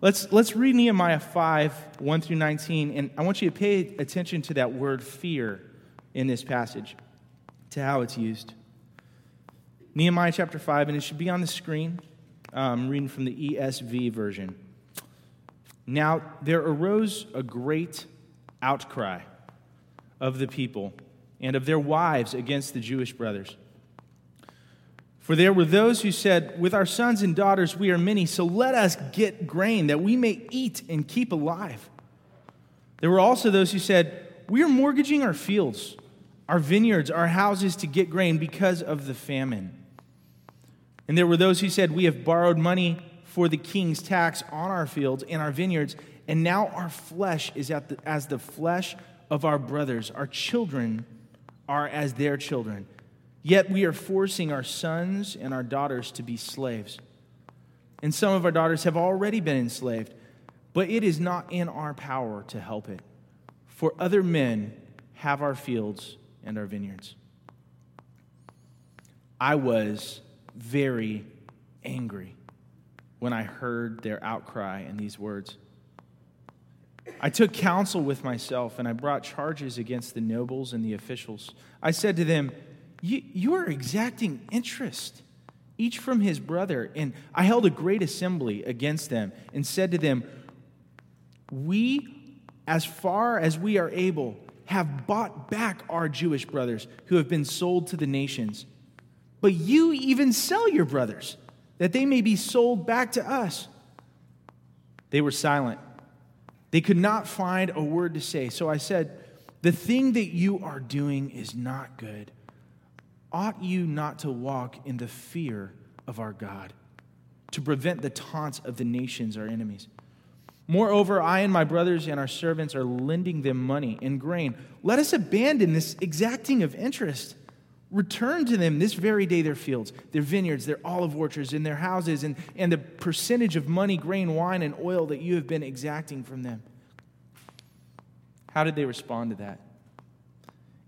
Let's, let's read Nehemiah 5, 1 through 19, and I want you to pay attention to that word fear in this passage, to how it's used. Nehemiah chapter 5, and it should be on the screen. I'm um, reading from the ESV version. Now there arose a great outcry of the people and of their wives against the Jewish brothers. For there were those who said, With our sons and daughters we are many, so let us get grain that we may eat and keep alive. There were also those who said, We are mortgaging our fields, our vineyards, our houses to get grain because of the famine. And there were those who said, We have borrowed money for the king's tax on our fields and our vineyards, and now our flesh is the, as the flesh of our brothers. Our children are as their children Yet we are forcing our sons and our daughters to be slaves. And some of our daughters have already been enslaved, but it is not in our power to help it. For other men have our fields and our vineyards. I was very angry when I heard their outcry and these words. I took counsel with myself and I brought charges against the nobles and the officials. I said to them, you, are exacting interest, each from his brother. And I held a great assembly against them and said to them, We, as far as we are able, have bought back our Jewish brothers who have been sold to the nations. But you even sell your brothers, that they may be sold back to us. They were silent. They could not find a word to say. So I said, The thing that you are doing is not good. Ought you not to walk in the fear of our God, to prevent the taunts of the nations, our enemies? Moreover, I and my brothers and our servants are lending them money and grain. Let us abandon this exacting of interest. Return to them this very day their fields, their vineyards, their olive orchards, and their houses, and, and the percentage of money, grain, wine, and oil that you have been exacting from them. How did they respond to that?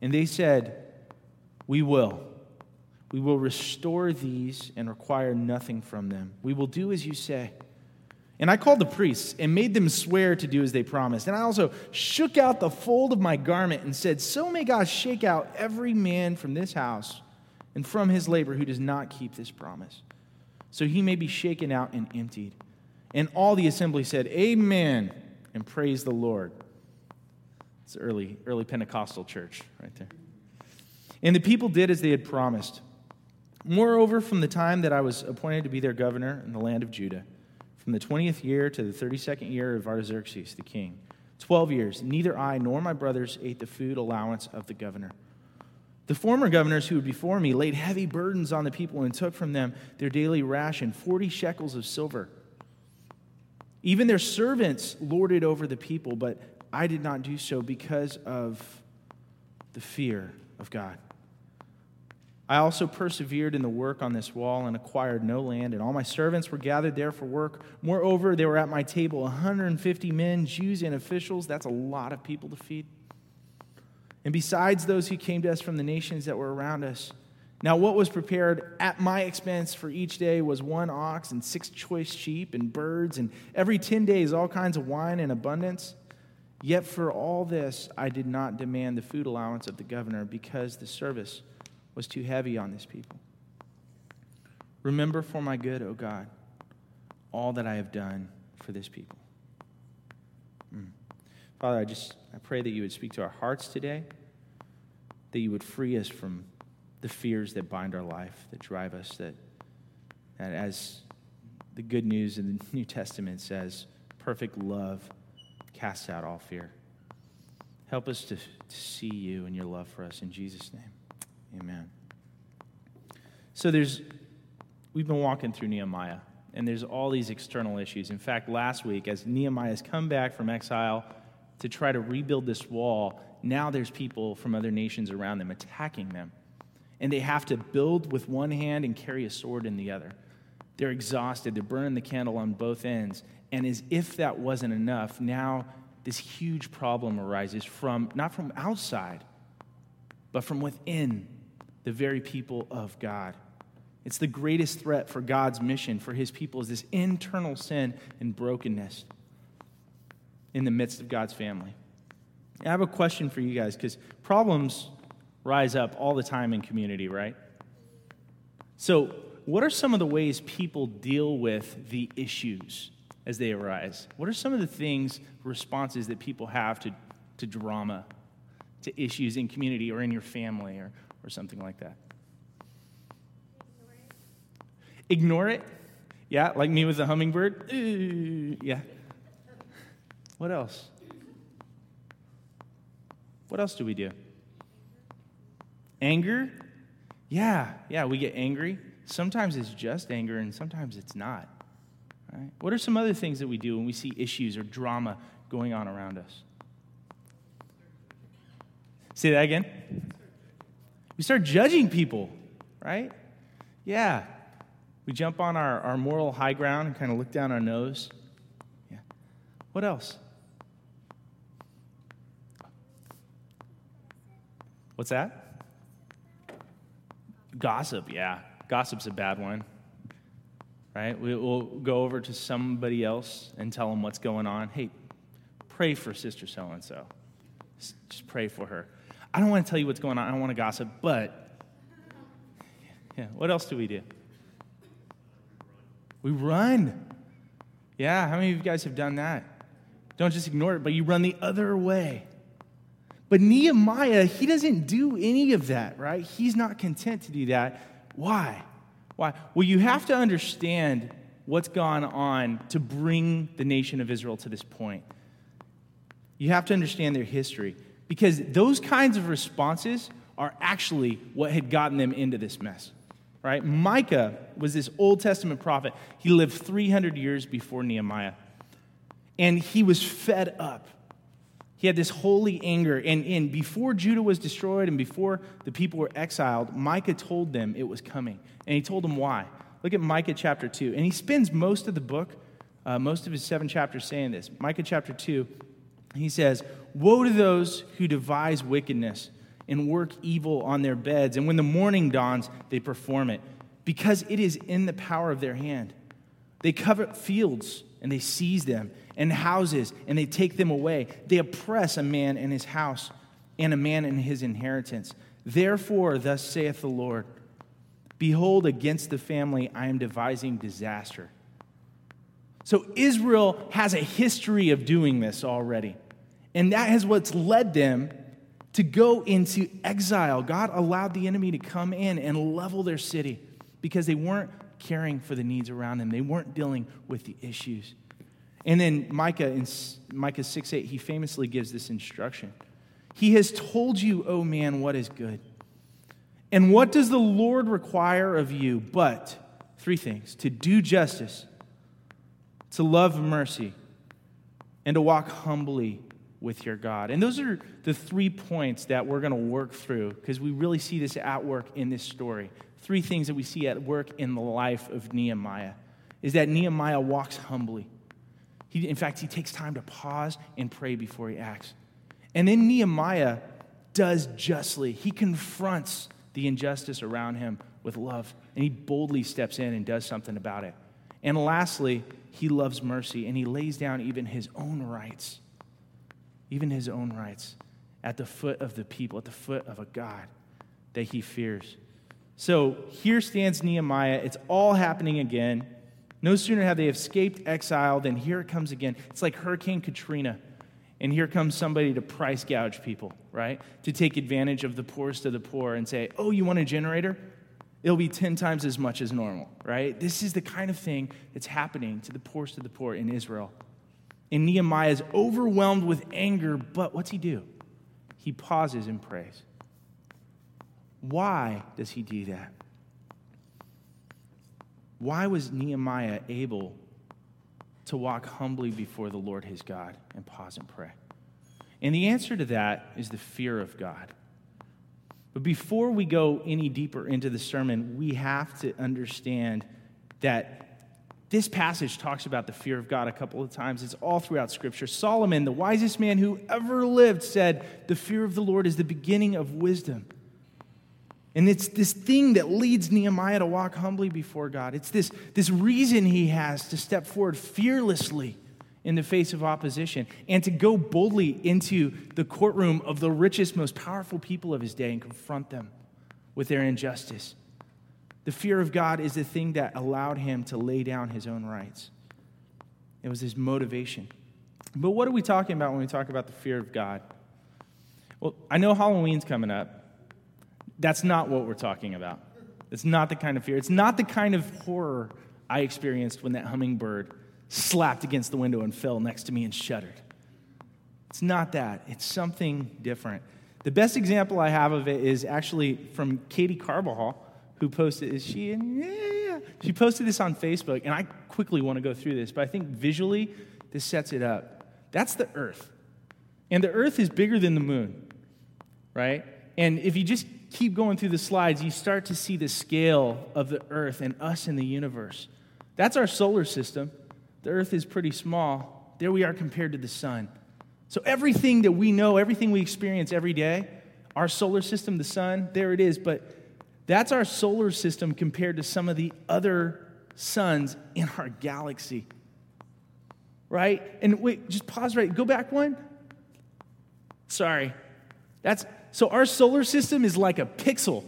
And they said, We will. We will restore these and require nothing from them. We will do as you say. And I called the priests and made them swear to do as they promised. And I also shook out the fold of my garment and said, So may God shake out every man from this house and from his labor who does not keep this promise. So he may be shaken out and emptied. And all the assembly said, Amen, and praise the Lord. It's early, early Pentecostal church right there. And the people did as they had promised. Moreover, from the time that I was appointed to be their governor in the land of Judah, from the 20th year to the 32nd year of Artaxerxes the king, 12 years, neither I nor my brothers ate the food allowance of the governor. The former governors who were before me laid heavy burdens on the people and took from them their daily ration, 40 shekels of silver. Even their servants lorded over the people, but I did not do so because of the fear of God. I also persevered in the work on this wall and acquired no land, and all my servants were gathered there for work. Moreover, there were at my table 150 men, Jews and officials. That's a lot of people to feed. And besides those who came to us from the nations that were around us, now what was prepared at my expense for each day was one ox and six choice sheep and birds, and every 10 days all kinds of wine in abundance. Yet for all this I did not demand the food allowance of the governor because the service was too heavy on this people. Remember for my good, O God, all that I have done for this people. Mm. Father, I just I pray that you would speak to our hearts today, that you would free us from the fears that bind our life, that drive us, that, that as the good news in the New Testament says, perfect love casts out all fear. Help us to, to see you and your love for us in Jesus' name. Amen. So there's we've been walking through Nehemiah, and there's all these external issues. In fact, last week, as Nehemiah has come back from exile to try to rebuild this wall, now there's people from other nations around them attacking them. And they have to build with one hand and carry a sword in the other. They're exhausted, they're burning the candle on both ends. And as if that wasn't enough, now this huge problem arises from not from outside, but from within the very people of God. It's the greatest threat for God's mission for his people is this internal sin and brokenness in the midst of God's family. I have a question for you guys because problems rise up all the time in community, right? So, what are some of the ways people deal with the issues as they arise? What are some of the things, responses that people have to, to drama, to issues in community or in your family or, or something like that? Ignore it. Yeah, like me with the hummingbird. Ooh, yeah. What else? What else do we do? Anger? Yeah, yeah, we get angry. Sometimes it's just anger, and sometimes it's not. Right? What are some other things that we do when we see issues or drama going on around us? Say that again. We start judging people, right? Yeah. We jump on our, our moral high ground and kind of look down our nose. Yeah. What else? What's that? Gossip, yeah. Gossip's a bad one. Right? We'll go over to somebody else and tell them what's going on. Hey, pray for Sister so and so. Just pray for her. I don't want to tell you what's going on. I don't want to gossip, but yeah, what else do we do? We run. Yeah, how many of you guys have done that? Don't just ignore it, but you run the other way. But Nehemiah, he doesn't do any of that, right? He's not content to do that. Why? Why? Well, you have to understand what's gone on to bring the nation of Israel to this point. You have to understand their history because those kinds of responses are actually what had gotten them into this mess. Right? Micah was this Old Testament prophet. He lived 300 years before Nehemiah. And he was fed up he had this holy anger. And, and before Judah was destroyed and before the people were exiled, Micah told them it was coming. And he told them why. Look at Micah chapter 2. And he spends most of the book, uh, most of his seven chapters, saying this. Micah chapter 2, he says, Woe to those who devise wickedness and work evil on their beds. And when the morning dawns, they perform it, because it is in the power of their hand. They covet fields and they seize them and houses, and they take them away. They oppress a man and his house and a man and his inheritance. Therefore, thus saith the Lord Behold, against the family I am devising disaster. So Israel has a history of doing this already. And that is what's led them to go into exile. God allowed the enemy to come in and level their city because they weren't caring for the needs around them, they weren't dealing with the issues. And then Micah, in Micah 6 8, he famously gives this instruction He has told you, O man, what is good. And what does the Lord require of you? But three things to do justice, to love mercy, and to walk humbly with your God. And those are the three points that we're going to work through because we really see this at work in this story. Three things that we see at work in the life of Nehemiah is that Nehemiah walks humbly. He, in fact, he takes time to pause and pray before he acts. And then Nehemiah does justly. He confronts the injustice around him with love, and he boldly steps in and does something about it. And lastly, he loves mercy, and he lays down even his own rights, even his own rights, at the foot of the people, at the foot of a God that he fears. So here stands Nehemiah. It's all happening again. No sooner have they escaped exile than here it comes again. It's like Hurricane Katrina. And here comes somebody to price gouge people, right? To take advantage of the poorest of the poor and say, oh, you want a generator? It'll be 10 times as much as normal, right? This is the kind of thing that's happening to the poorest of the poor in Israel. And Nehemiah is overwhelmed with anger, but what's he do? He pauses and prays. Why does he do that? Why was Nehemiah able to walk humbly before the Lord his God and pause and pray? And the answer to that is the fear of God. But before we go any deeper into the sermon, we have to understand that this passage talks about the fear of God a couple of times. It's all throughout Scripture. Solomon, the wisest man who ever lived, said, The fear of the Lord is the beginning of wisdom. And it's this thing that leads Nehemiah to walk humbly before God. It's this, this reason he has to step forward fearlessly in the face of opposition and to go boldly into the courtroom of the richest, most powerful people of his day and confront them with their injustice. The fear of God is the thing that allowed him to lay down his own rights. It was his motivation. But what are we talking about when we talk about the fear of God? Well, I know Halloween's coming up. That's not what we're talking about. It's not the kind of fear. It's not the kind of horror I experienced when that hummingbird slapped against the window and fell next to me and shuddered. It's not that, it's something different. The best example I have of it is actually from Katie Carbajal, who posted, is she in? Yeah, yeah. She posted this on Facebook, and I quickly want to go through this, but I think visually this sets it up. That's the earth. And the earth is bigger than the moon, right? And if you just keep going through the slides, you start to see the scale of the earth and us in the universe. That's our solar system. The earth is pretty small. There we are compared to the sun. So everything that we know, everything we experience every day, our solar system, the sun, there it is. But that's our solar system compared to some of the other suns in our galaxy. Right? And wait, just pause right. Go back one. Sorry. That's so our solar system is like a pixel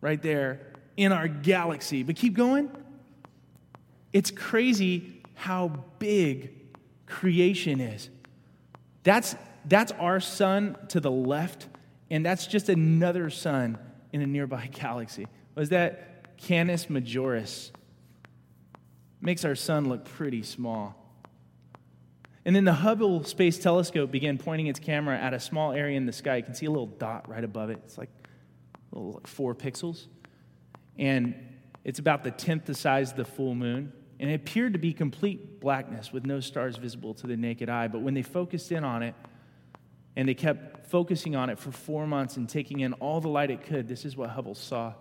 right there in our galaxy. But keep going. It's crazy how big creation is. That's, that's our sun to the left, and that's just another sun in a nearby galaxy. Was that Canis Majoris? Makes our sun look pretty small. And then the Hubble Space Telescope began pointing its camera at a small area in the sky. You can see a little dot right above it. It's like, little, like four pixels. And it's about the tenth the size of the full moon. And it appeared to be complete blackness with no stars visible to the naked eye. But when they focused in on it, and they kept focusing on it for four months and taking in all the light it could, this is what Hubble saw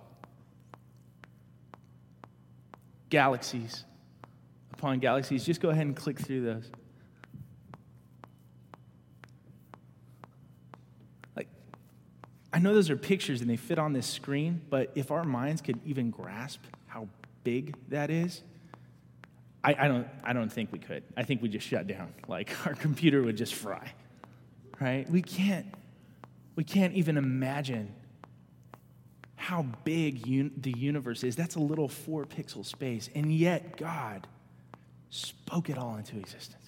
galaxies upon galaxies. Just go ahead and click through those. Like, I know those are pictures and they fit on this screen, but if our minds could even grasp how big that is, I, I, don't, I don't think we could. I think we just shut down. Like our computer would just fry, right? We can't, we can't even imagine how big un- the universe is. That's a little four pixel space. And yet, God spoke it all into existence.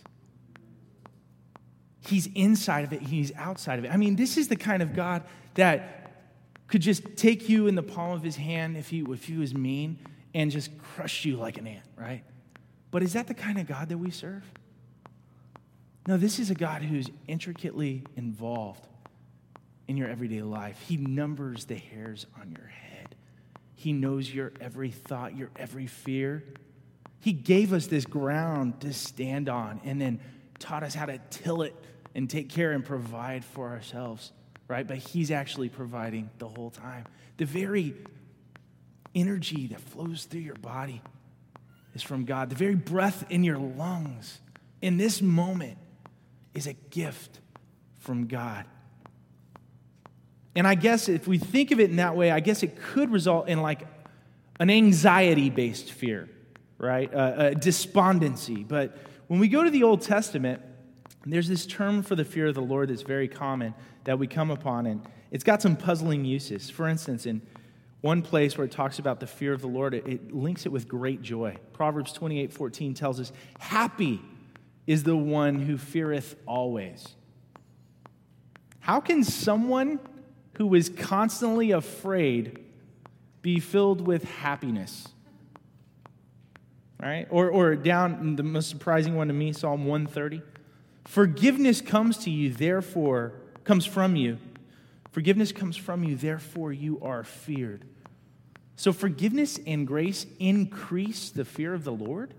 He's inside of it, He's outside of it. I mean, this is the kind of God that could just take you in the palm of his hand if he, if he was mean and just crush you like an ant, right? But is that the kind of God that we serve? No, this is a God who's intricately involved in your everyday life. He numbers the hairs on your head, He knows your every thought, your every fear. He gave us this ground to stand on and then taught us how to till it and take care and provide for ourselves right? But He's actually providing the whole time. The very energy that flows through your body is from God. The very breath in your lungs in this moment is a gift from God. And I guess if we think of it in that way, I guess it could result in like an anxiety based fear, right? Uh, a despondency. But when we go to the Old Testament, there's this term for the fear of the Lord that's very common that we come upon, and it's got some puzzling uses. For instance, in one place where it talks about the fear of the Lord, it, it links it with great joy. Proverbs 28 14 tells us, Happy is the one who feareth always. How can someone who is constantly afraid be filled with happiness? Right? Or, or down, the most surprising one to me, Psalm 130. Forgiveness comes to you, therefore, comes from you. Forgiveness comes from you, therefore, you are feared. So, forgiveness and grace increase the fear of the Lord?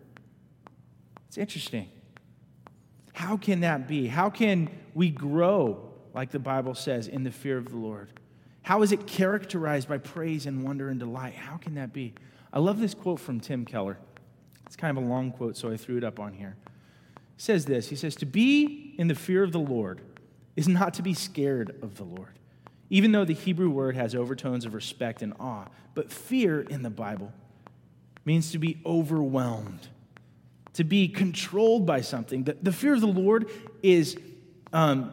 It's interesting. How can that be? How can we grow, like the Bible says, in the fear of the Lord? How is it characterized by praise and wonder and delight? How can that be? I love this quote from Tim Keller. It's kind of a long quote, so I threw it up on here He says this He says, To be in the fear of the Lord is not to be scared of the Lord. Even though the Hebrew word has overtones of respect and awe. But fear in the Bible means to be overwhelmed, to be controlled by something. The, the fear of the Lord is, um,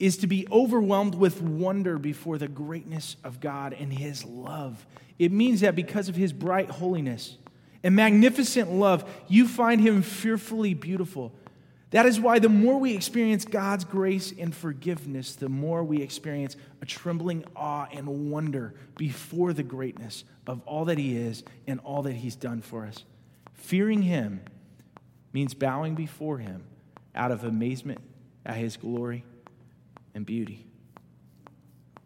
is to be overwhelmed with wonder before the greatness of God and His love. It means that because of His bright holiness and magnificent love, you find Him fearfully beautiful that is why the more we experience God's grace and forgiveness, the more we experience a trembling awe and wonder before the greatness of all that He is and all that He's done for us. Fearing Him means bowing before Him out of amazement at His glory and beauty.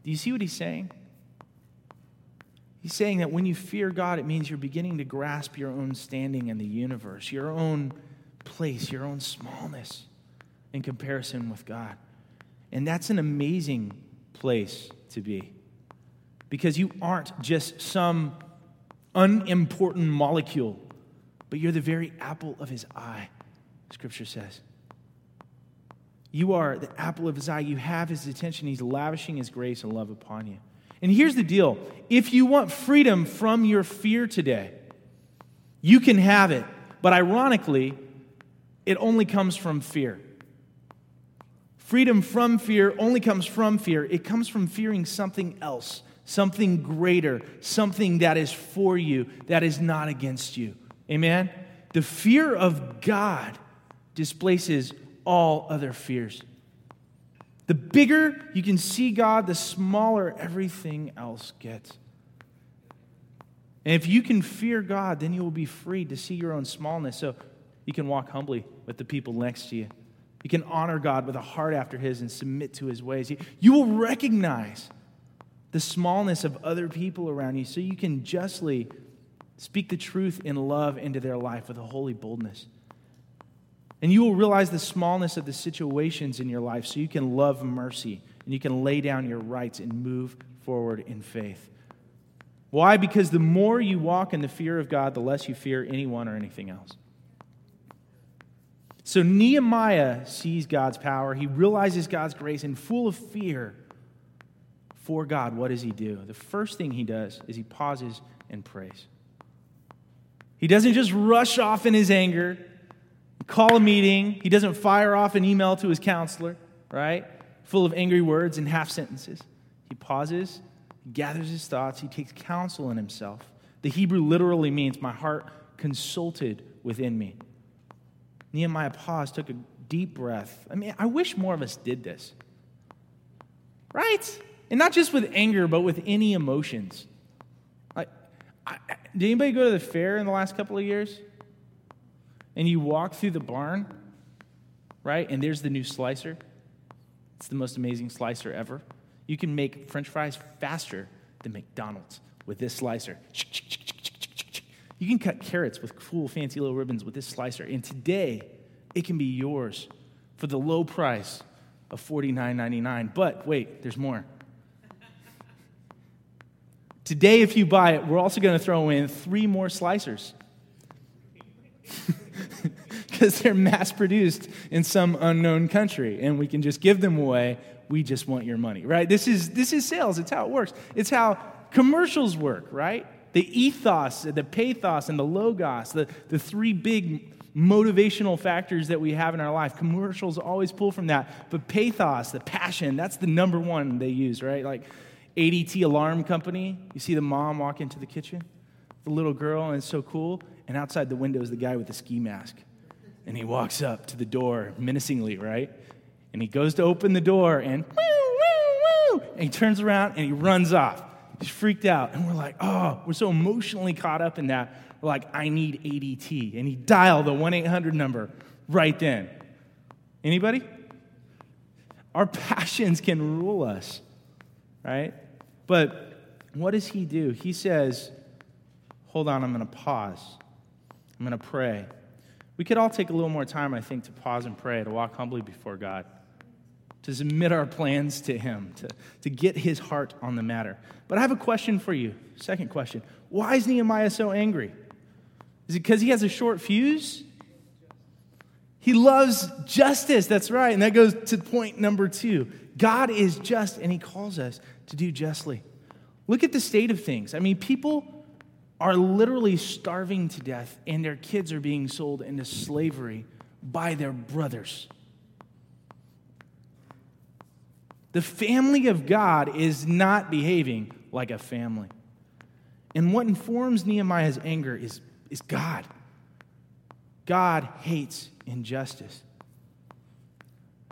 Do you see what He's saying? He's saying that when you fear God, it means you're beginning to grasp your own standing in the universe, your own place, your own smallness in comparison with God. And that's an amazing place to be because you aren't just some unimportant molecule, but you're the very apple of his eye, scripture says. You are the apple of his eye. You have his attention. He's lavishing his grace and love upon you. And here's the deal if you want freedom from your fear today, you can have it. But ironically, it only comes from fear. Freedom from fear only comes from fear. It comes from fearing something else, something greater, something that is for you, that is not against you. Amen? The fear of God displaces all other fears. The bigger you can see God, the smaller everything else gets. And if you can fear God, then you will be free to see your own smallness. So you can walk humbly with the people next to you. You can honor God with a heart after His and submit to His ways. You will recognize the smallness of other people around you so you can justly speak the truth in love into their life with a holy boldness. And you will realize the smallness of the situations in your life so you can love mercy and you can lay down your rights and move forward in faith. Why? Because the more you walk in the fear of God, the less you fear anyone or anything else. So Nehemiah sees God's power. He realizes God's grace, and full of fear for God, what does he do? The first thing he does is he pauses and prays. He doesn't just rush off in his anger, call a meeting. He doesn't fire off an email to his counselor, right? Full of angry words and half sentences. He pauses, he gathers his thoughts, he takes counsel in himself. The Hebrew literally means, My heart consulted within me. Nehemiah paused, took a deep breath. I mean, I wish more of us did this. Right? And not just with anger, but with any emotions. Like, I, did anybody go to the fair in the last couple of years? And you walk through the barn, right? And there's the new slicer. It's the most amazing slicer ever. You can make french fries faster than McDonald's with this slicer. You can cut carrots with cool, fancy little ribbons with this slicer. And today, it can be yours for the low price of $49.99. But wait, there's more. Today, if you buy it, we're also going to throw in three more slicers. Because they're mass produced in some unknown country, and we can just give them away. We just want your money, right? This is, this is sales. It's how it works. It's how commercials work, right? The ethos, the pathos, and the logos, the, the three big motivational factors that we have in our life. Commercials always pull from that. But pathos, the passion, that's the number one they use, right? Like ADT Alarm Company, you see the mom walk into the kitchen, the little girl, and it's so cool. And outside the window is the guy with the ski mask. And he walks up to the door menacingly, right? And he goes to open the door and woo, woo, woo. And he turns around and he runs off. He's freaked out. And we're like, oh, we're so emotionally caught up in that. We're like, I need ADT. And he dialed the 1 800 number right then. Anybody? Our passions can rule us, right? But what does he do? He says, hold on, I'm going to pause. I'm going to pray. We could all take a little more time, I think, to pause and pray, to walk humbly before God to submit our plans to Him, to, to get His heart on the matter. But I have a question for you. Second question Why is Nehemiah so angry? Is it because he has a short fuse? He loves justice, that's right. And that goes to point number two. God is just, and He calls us to do justly. Look at the state of things. I mean, people are literally starving to death, and their kids are being sold into slavery by their brothers. The family of God is not behaving like a family. And what informs Nehemiah's anger is, is God. God hates injustice.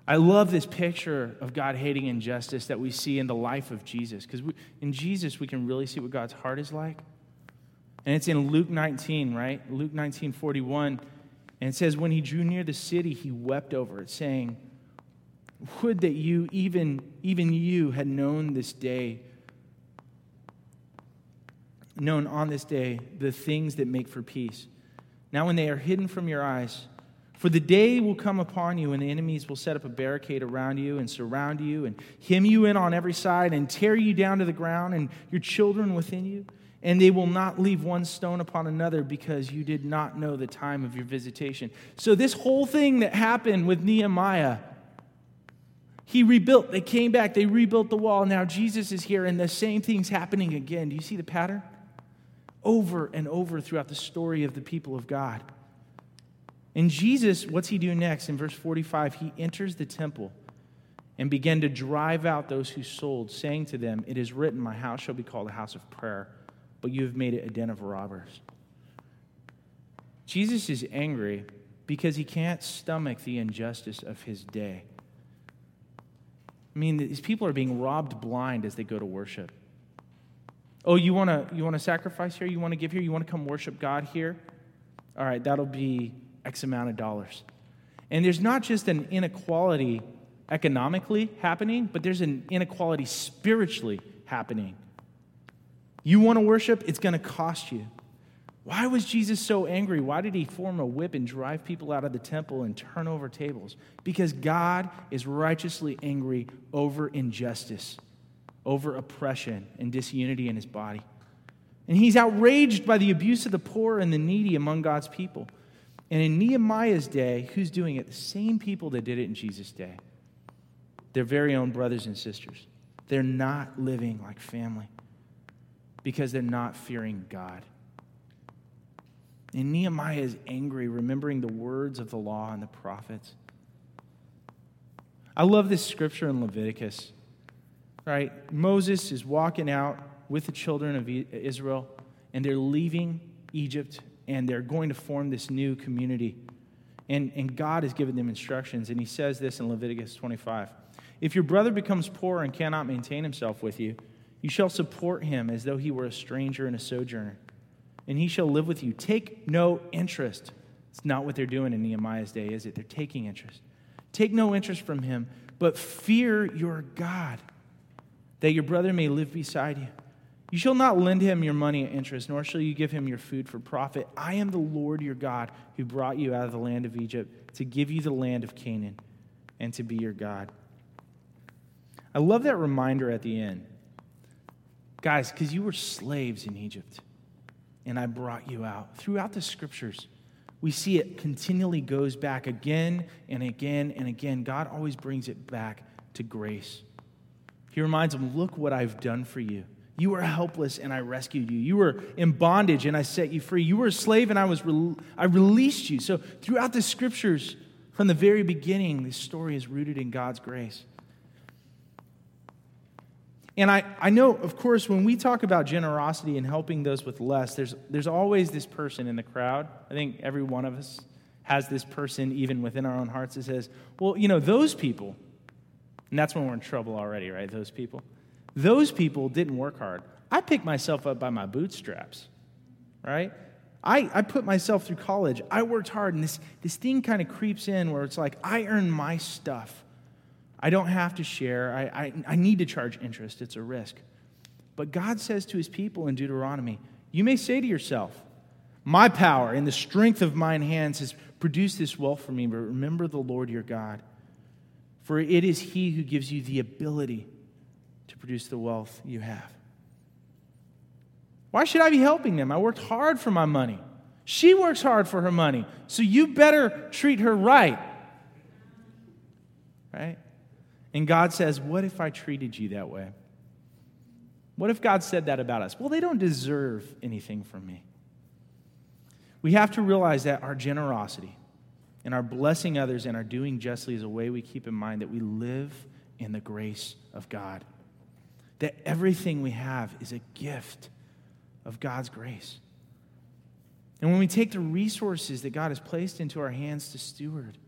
I love this picture of God hating injustice that we see in the life of Jesus, because in Jesus we can really see what God's heart is like. And it's in Luke 19, right? Luke 19, 41. And it says, When he drew near the city, he wept over it, saying, Would that you, even, even you, had known this day, known on this day, the things that make for peace. Now, when they are hidden from your eyes, for the day will come upon you, and the enemies will set up a barricade around you and surround you and hem you in on every side and tear you down to the ground and your children within you. And they will not leave one stone upon another because you did not know the time of your visitation. So, this whole thing that happened with Nehemiah, he rebuilt. They came back, they rebuilt the wall. Now Jesus is here, and the same thing's happening again. Do you see the pattern? Over and over throughout the story of the people of God. And Jesus, what's he do next? In verse 45, he enters the temple and began to drive out those who sold, saying to them, It is written, My house shall be called a house of prayer, but you have made it a den of robbers. Jesus is angry because he can't stomach the injustice of his day. I mean, these people are being robbed blind as they go to worship. Oh, you want to you want to sacrifice here? You want to give here? You want to come worship God here? All right, that'll be X amount of dollars. And there's not just an inequality economically happening, but there's an inequality spiritually happening. You want to worship, it's going to cost you. Why was Jesus so angry? Why did he form a whip and drive people out of the temple and turn over tables? Because God is righteously angry over injustice, over oppression and disunity in his body. And he's outraged by the abuse of the poor and the needy among God's people. And in Nehemiah's day, who's doing it? The same people that did it in Jesus' day. Their very own brothers and sisters. They're not living like family because they're not fearing God. And Nehemiah is angry, remembering the words of the law and the prophets. I love this scripture in Leviticus. Right? Moses is walking out with the children of Israel, and they're leaving Egypt and they're going to form this new community. And, and God has given them instructions, and He says this in Leviticus 25 If your brother becomes poor and cannot maintain himself with you, you shall support him as though he were a stranger and a sojourner, and he shall live with you. Take no interest. It's not what they're doing in Nehemiah's day, is it? They're taking interest. Take no interest from him, but fear your God, that your brother may live beside you. You shall not lend him your money at interest, nor shall you give him your food for profit. I am the Lord your God who brought you out of the land of Egypt to give you the land of Canaan and to be your God. I love that reminder at the end. Guys, because you were slaves in Egypt, and I brought you out. Throughout the scriptures, we see it continually goes back again and again and again. God always brings it back to grace. He reminds them, Look what I've done for you. You were helpless and I rescued you. You were in bondage and I set you free. You were a slave and I was re- I released you. So throughout the scriptures from the very beginning this story is rooted in God's grace. And I, I know, of course, when we talk about generosity and helping those with less, there's, there's always this person in the crowd. I think every one of us has this person, even within our own hearts, that says, well, you know, those people, and that's when we're in trouble already, right? Those people. Those people didn't work hard. I picked myself up by my bootstraps, right? I, I put myself through college. I worked hard, and this, this thing kind of creeps in where it's like, I earn my stuff. I don't have to share. I, I, I need to charge interest. It's a risk. But God says to his people in Deuteronomy, You may say to yourself, My power and the strength of mine hands has produced this wealth for me, but remember the Lord your God. For it is he who gives you the ability to produce the wealth you have. Why should I be helping them? I worked hard for my money. She works hard for her money. So you better treat her right. Right? And God says, What if I treated you that way? What if God said that about us? Well, they don't deserve anything from me. We have to realize that our generosity and our blessing others and our doing justly is a way we keep in mind that we live in the grace of God. That everything we have is a gift of God's grace. And when we take the resources that God has placed into our hands to steward,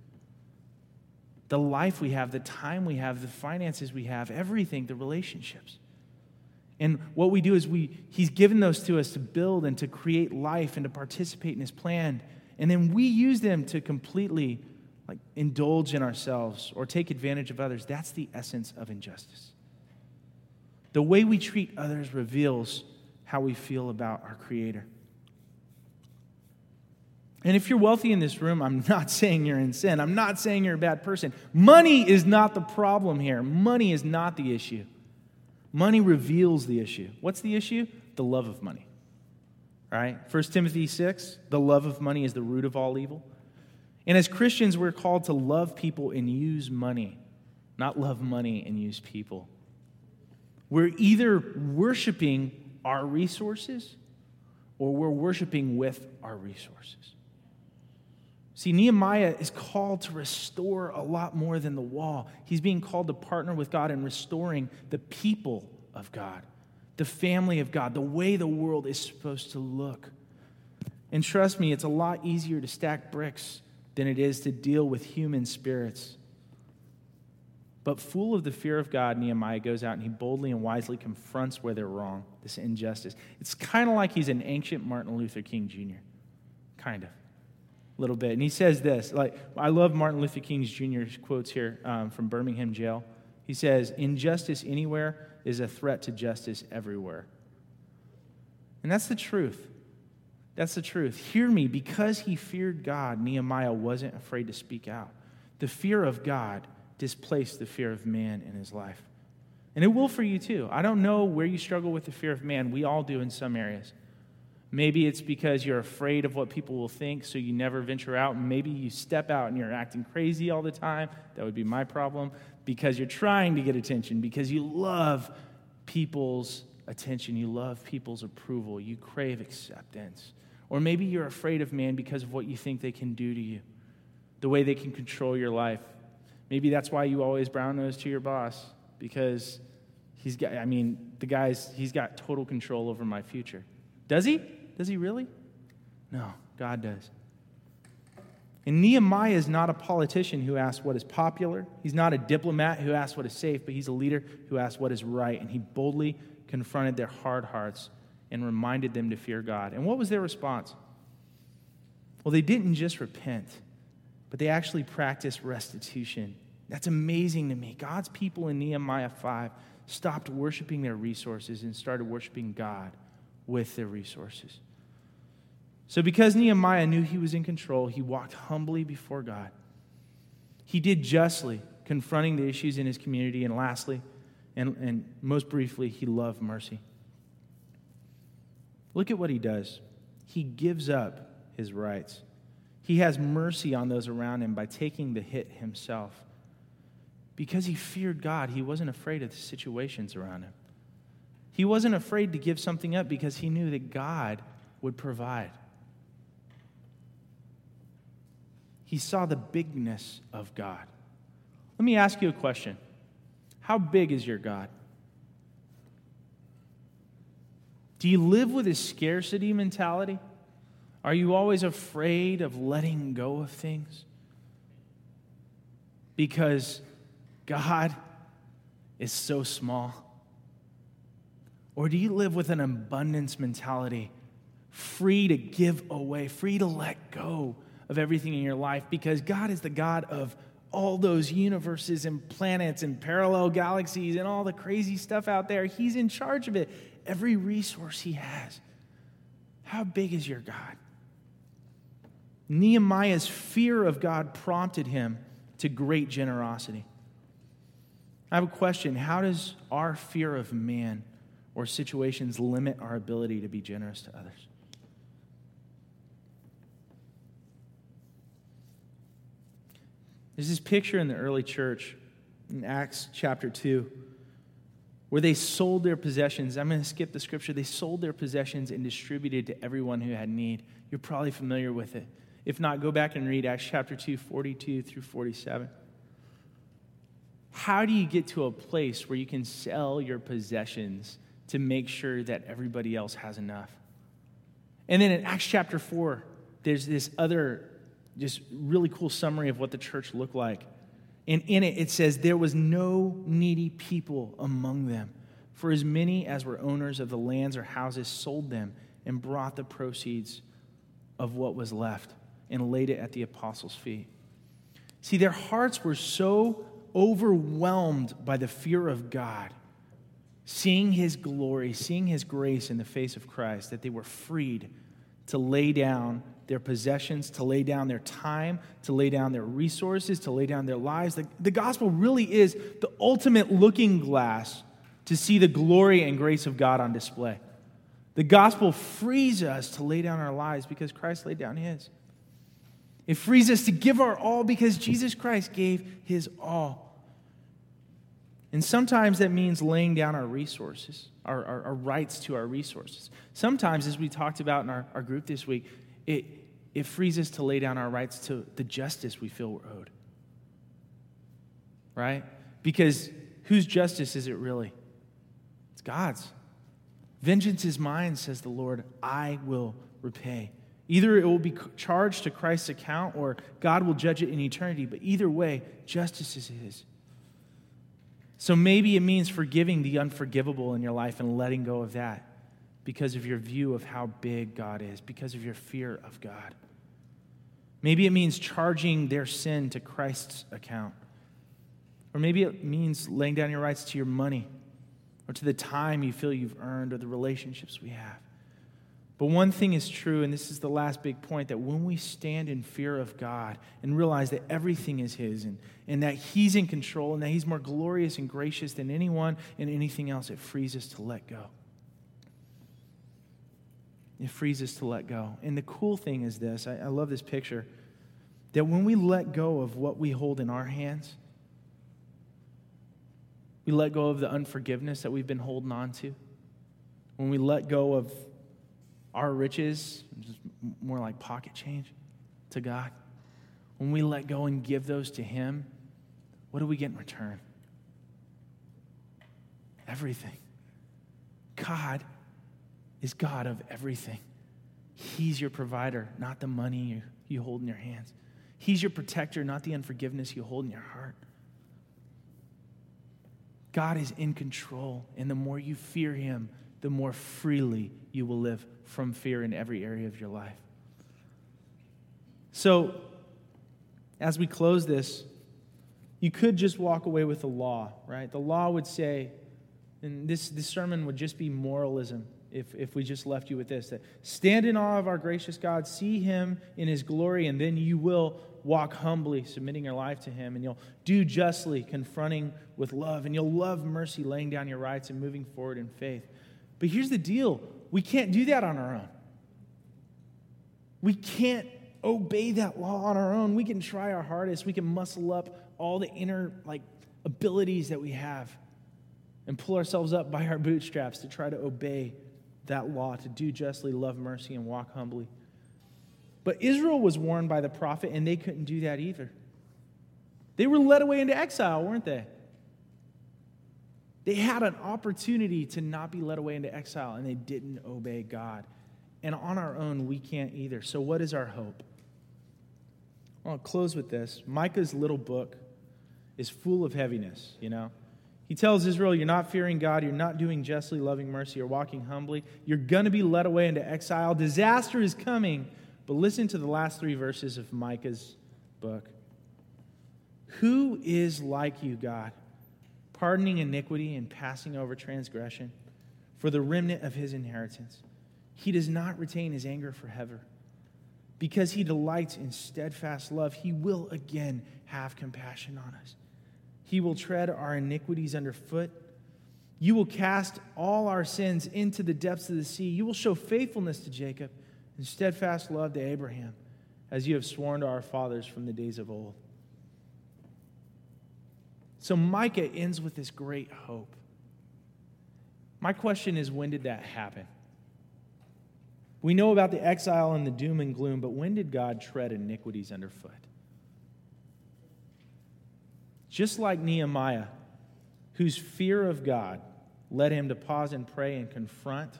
the life we have, the time we have, the finances we have, everything, the relationships. And what we do is we he's given those to us to build and to create life and to participate in his plan. And then we use them to completely like indulge in ourselves or take advantage of others. That's the essence of injustice. The way we treat others reveals how we feel about our creator. And if you're wealthy in this room, I'm not saying you're in sin. I'm not saying you're a bad person. Money is not the problem here. Money is not the issue. Money reveals the issue. What's the issue? The love of money. Right? 1 Timothy 6, the love of money is the root of all evil. And as Christians, we're called to love people and use money, not love money and use people. We're either worshiping our resources or we're worshiping with our resources. See, Nehemiah is called to restore a lot more than the wall. He's being called to partner with God in restoring the people of God, the family of God, the way the world is supposed to look. And trust me, it's a lot easier to stack bricks than it is to deal with human spirits. But full of the fear of God, Nehemiah goes out and he boldly and wisely confronts where they're wrong, this injustice. It's kind of like he's an ancient Martin Luther King Jr. Kind of little bit. And he says this like, I love Martin Luther King Jr.'s quotes here um, from Birmingham jail. He says, Injustice anywhere is a threat to justice everywhere. And that's the truth. That's the truth. Hear me, because he feared God, Nehemiah wasn't afraid to speak out. The fear of God displaced the fear of man in his life. And it will for you too. I don't know where you struggle with the fear of man. We all do in some areas. Maybe it's because you're afraid of what people will think, so you never venture out. Maybe you step out and you're acting crazy all the time. That would be my problem. Because you're trying to get attention, because you love people's attention, you love people's approval, you crave acceptance. Or maybe you're afraid of man because of what you think they can do to you, the way they can control your life. Maybe that's why you always brown nose to your boss, because he's got, I mean, the guy's, he's got total control over my future. Does he? Does he really? No, God does. And Nehemiah is not a politician who asks what is popular. He's not a diplomat who asks what is safe, but he's a leader who asks what is right. And he boldly confronted their hard hearts and reminded them to fear God. And what was their response? Well, they didn't just repent, but they actually practiced restitution. That's amazing to me. God's people in Nehemiah 5 stopped worshiping their resources and started worshiping God with their resources. So, because Nehemiah knew he was in control, he walked humbly before God. He did justly, confronting the issues in his community. And lastly, and, and most briefly, he loved mercy. Look at what he does. He gives up his rights. He has mercy on those around him by taking the hit himself. Because he feared God, he wasn't afraid of the situations around him. He wasn't afraid to give something up because he knew that God would provide. He saw the bigness of God. Let me ask you a question How big is your God? Do you live with a scarcity mentality? Are you always afraid of letting go of things? Because God is so small? Or do you live with an abundance mentality, free to give away, free to let go of everything in your life because God is the God of all those universes and planets and parallel galaxies and all the crazy stuff out there. He's in charge of it, every resource He has. How big is your God? Nehemiah's fear of God prompted him to great generosity. I have a question How does our fear of man or situations limit our ability to be generous to others? There's this picture in the early church in Acts chapter 2. where they sold their possessions. I'm going to skip the scripture. They sold their possessions and distributed to everyone who had need. You're probably familiar with it. If not, go back and read Acts chapter 2, 42 through 47. How do you get to a place where you can sell your possessions to make sure that everybody else has enough? And then in Acts chapter 4, there's this other, just really cool summary of what the church looked like. And in it, it says, There was no needy people among them, for as many as were owners of the lands or houses sold them and brought the proceeds of what was left and laid it at the apostles' feet. See, their hearts were so overwhelmed by the fear of God, seeing his glory, seeing his grace in the face of Christ, that they were freed to lay down their possessions, to lay down their time, to lay down their resources, to lay down their lives. The, the gospel really is the ultimate looking glass to see the glory and grace of God on display. The gospel frees us to lay down our lives because Christ laid down his. It frees us to give our all because Jesus Christ gave his all. And sometimes that means laying down our resources, our, our, our, rights to our resources. Sometimes, as we talked about in our, our group this week, it, it frees us to lay down our rights to the justice we feel we're owed. Right? Because whose justice is it really? It's God's. Vengeance is mine, says the Lord. I will repay. Either it will be charged to Christ's account or God will judge it in eternity, but either way, justice is His. So maybe it means forgiving the unforgivable in your life and letting go of that because of your view of how big God is, because of your fear of God. Maybe it means charging their sin to Christ's account. Or maybe it means laying down your rights to your money or to the time you feel you've earned or the relationships we have. But one thing is true, and this is the last big point that when we stand in fear of God and realize that everything is His and, and that He's in control and that He's more glorious and gracious than anyone and anything else, it frees us to let go. It frees us to let go. And the cool thing is this I, I love this picture that when we let go of what we hold in our hands, we let go of the unforgiveness that we've been holding on to. When we let go of our riches, just more like pocket change, to God. When we let go and give those to Him, what do we get in return? Everything. God is God of everything. He's your provider, not the money you, you hold in your hands. He's your protector, not the unforgiveness you hold in your heart. God is in control, and the more you fear Him, the more freely you will live from fear in every area of your life. So, as we close this, you could just walk away with the law, right? The law would say, and this, this sermon would just be moralism if, if we just left you with this that stand in awe of our gracious God, see him in his glory, and then you will walk humbly, submitting your life to him, and you'll do justly, confronting with love, and you'll love mercy, laying down your rights and moving forward in faith. But here's the deal we can't do that on our own. We can't obey that law on our own. We can try our hardest, we can muscle up all the inner like abilities that we have and pull ourselves up by our bootstraps to try to obey that law to do justly, love mercy, and walk humbly. But Israel was warned by the prophet, and they couldn't do that either. They were led away into exile, weren't they? They had an opportunity to not be led away into exile, and they didn't obey God. And on our own, we can't either. So, what is our hope? I'll close with this. Micah's little book is full of heaviness, you know? He tells Israel, You're not fearing God, you're not doing justly, loving mercy, or walking humbly. You're going to be led away into exile. Disaster is coming. But listen to the last three verses of Micah's book. Who is like you, God, pardoning iniquity and passing over transgression for the remnant of his inheritance? He does not retain his anger forever. Because he delights in steadfast love, he will again have compassion on us. He will tread our iniquities underfoot. You will cast all our sins into the depths of the sea. You will show faithfulness to Jacob and steadfast love to Abraham, as you have sworn to our fathers from the days of old. So Micah ends with this great hope. My question is when did that happen? We know about the exile and the doom and gloom, but when did God tread iniquities underfoot? Just like Nehemiah, whose fear of God led him to pause and pray and confront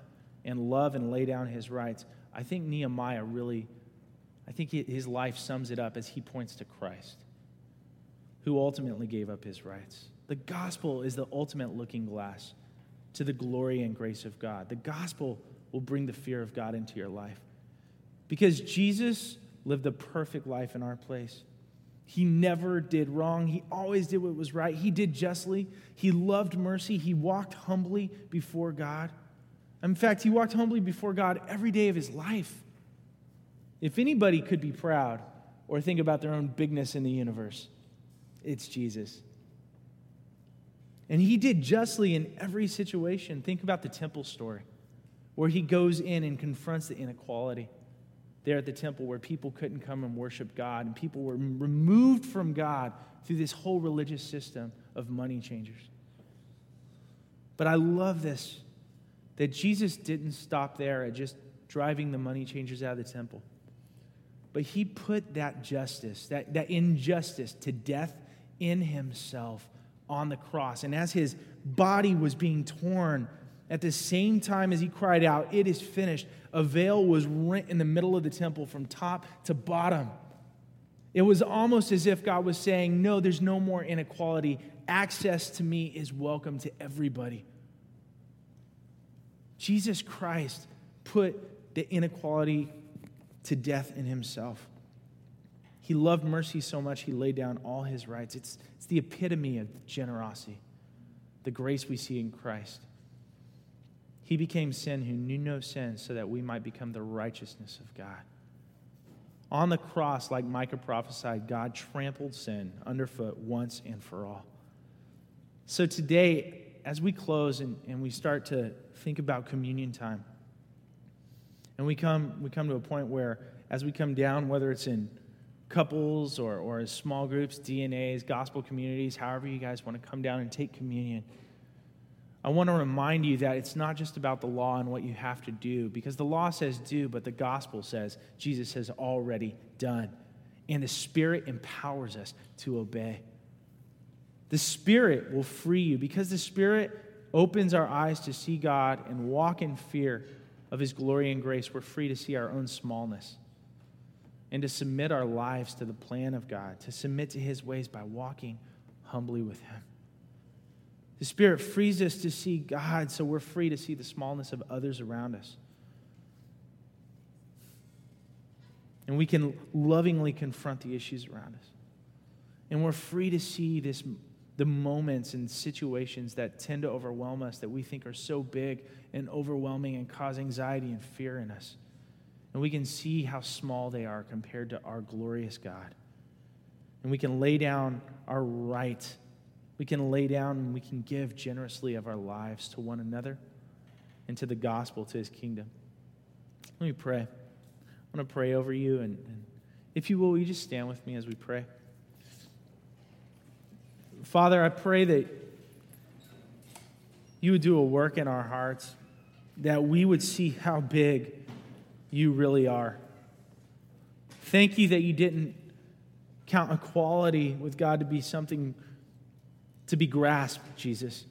and love and lay down his rights, I think Nehemiah really, I think his life sums it up as he points to Christ, who ultimately gave up his rights. The gospel is the ultimate looking glass to the glory and grace of God. The gospel will bring the fear of God into your life. Because Jesus lived a perfect life in our place. He never did wrong. He always did what was right. He did justly. He loved mercy. He walked humbly before God. In fact, he walked humbly before God every day of his life. If anybody could be proud or think about their own bigness in the universe, it's Jesus. And he did justly in every situation. Think about the temple story where he goes in and confronts the inequality there at the temple where people couldn't come and worship God and people were removed from God through this whole religious system of money changers. But I love this that Jesus didn't stop there at just driving the money changers out of the temple. But he put that justice, that, that injustice to death in himself on the cross. And as his body was being torn at the same time as he cried out, It is finished, a veil was rent in the middle of the temple from top to bottom. It was almost as if God was saying, No, there's no more inequality. Access to me is welcome to everybody. Jesus Christ put the inequality to death in himself. He loved mercy so much, he laid down all his rights. It's, it's the epitome of generosity, the grace we see in Christ. He became sin who knew no sin so that we might become the righteousness of God. On the cross, like Micah prophesied, God trampled sin underfoot once and for all. So today, as we close and, and we start to think about communion time, and we come, we come to a point where, as we come down, whether it's in couples or, or as small groups, DNAs, gospel communities, however you guys want to come down and take communion, I want to remind you that it's not just about the law and what you have to do, because the law says do, but the gospel says Jesus has already done. And the Spirit empowers us to obey. The Spirit will free you because the Spirit opens our eyes to see God and walk in fear of His glory and grace. We're free to see our own smallness and to submit our lives to the plan of God, to submit to His ways by walking humbly with Him. The Spirit frees us to see God so we're free to see the smallness of others around us. And we can lovingly confront the issues around us. And we're free to see this, the moments and situations that tend to overwhelm us that we think are so big and overwhelming and cause anxiety and fear in us. And we can see how small they are compared to our glorious God. And we can lay down our right we can lay down and we can give generously of our lives to one another and to the gospel, to his kingdom. Let me pray. I want to pray over you. And, and if you will, will you just stand with me as we pray? Father, I pray that you would do a work in our hearts, that we would see how big you really are. Thank you that you didn't count equality with God to be something to be grasped, Jesus.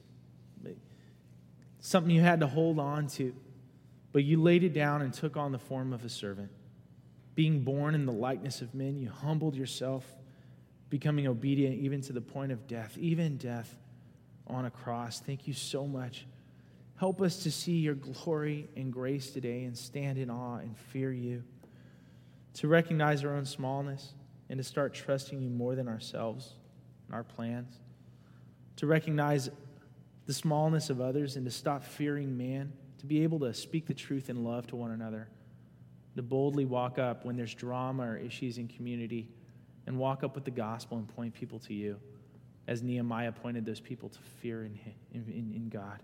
Something you had to hold on to. But you laid it down and took on the form of a servant. Being born in the likeness of men, you humbled yourself, becoming obedient even to the point of death, even death on a cross. Thank you so much. Help us to see your glory and grace today and stand in awe and fear you, to recognize our own smallness and to start trusting you more than ourselves and our plans. To recognize the smallness of others and to stop fearing man, to be able to speak the truth in love to one another, to boldly walk up when there's drama or issues in community and walk up with the gospel and point people to you, as Nehemiah pointed those people to fear in, in, in God.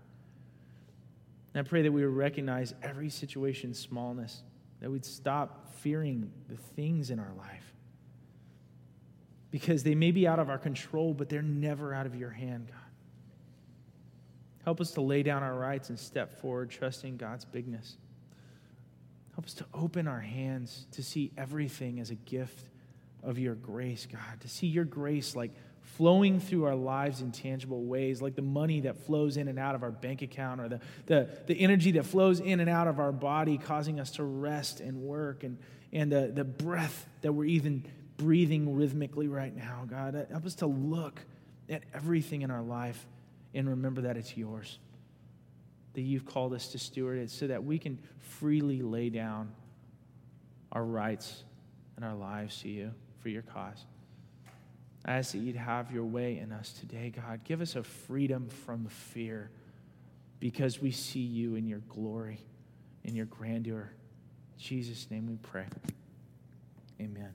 And I pray that we would recognize every situation's smallness, that we'd stop fearing the things in our life because they may be out of our control, but they're never out of your hand, God. Help us to lay down our rights and step forward, trusting God's bigness. Help us to open our hands to see everything as a gift of your grace, God, to see your grace like flowing through our lives in tangible ways, like the money that flows in and out of our bank account or the, the, the energy that flows in and out of our body, causing us to rest and work, and, and the, the breath that we're even breathing rhythmically right now, God. Uh, help us to look at everything in our life and remember that it's yours, that you've called us to steward it so that we can freely lay down our rights and our lives to you for your cause. I ask that you'd have your way in us today, God. Give us a freedom from fear because we see you in your glory, in your grandeur. In Jesus' name we pray. Amen.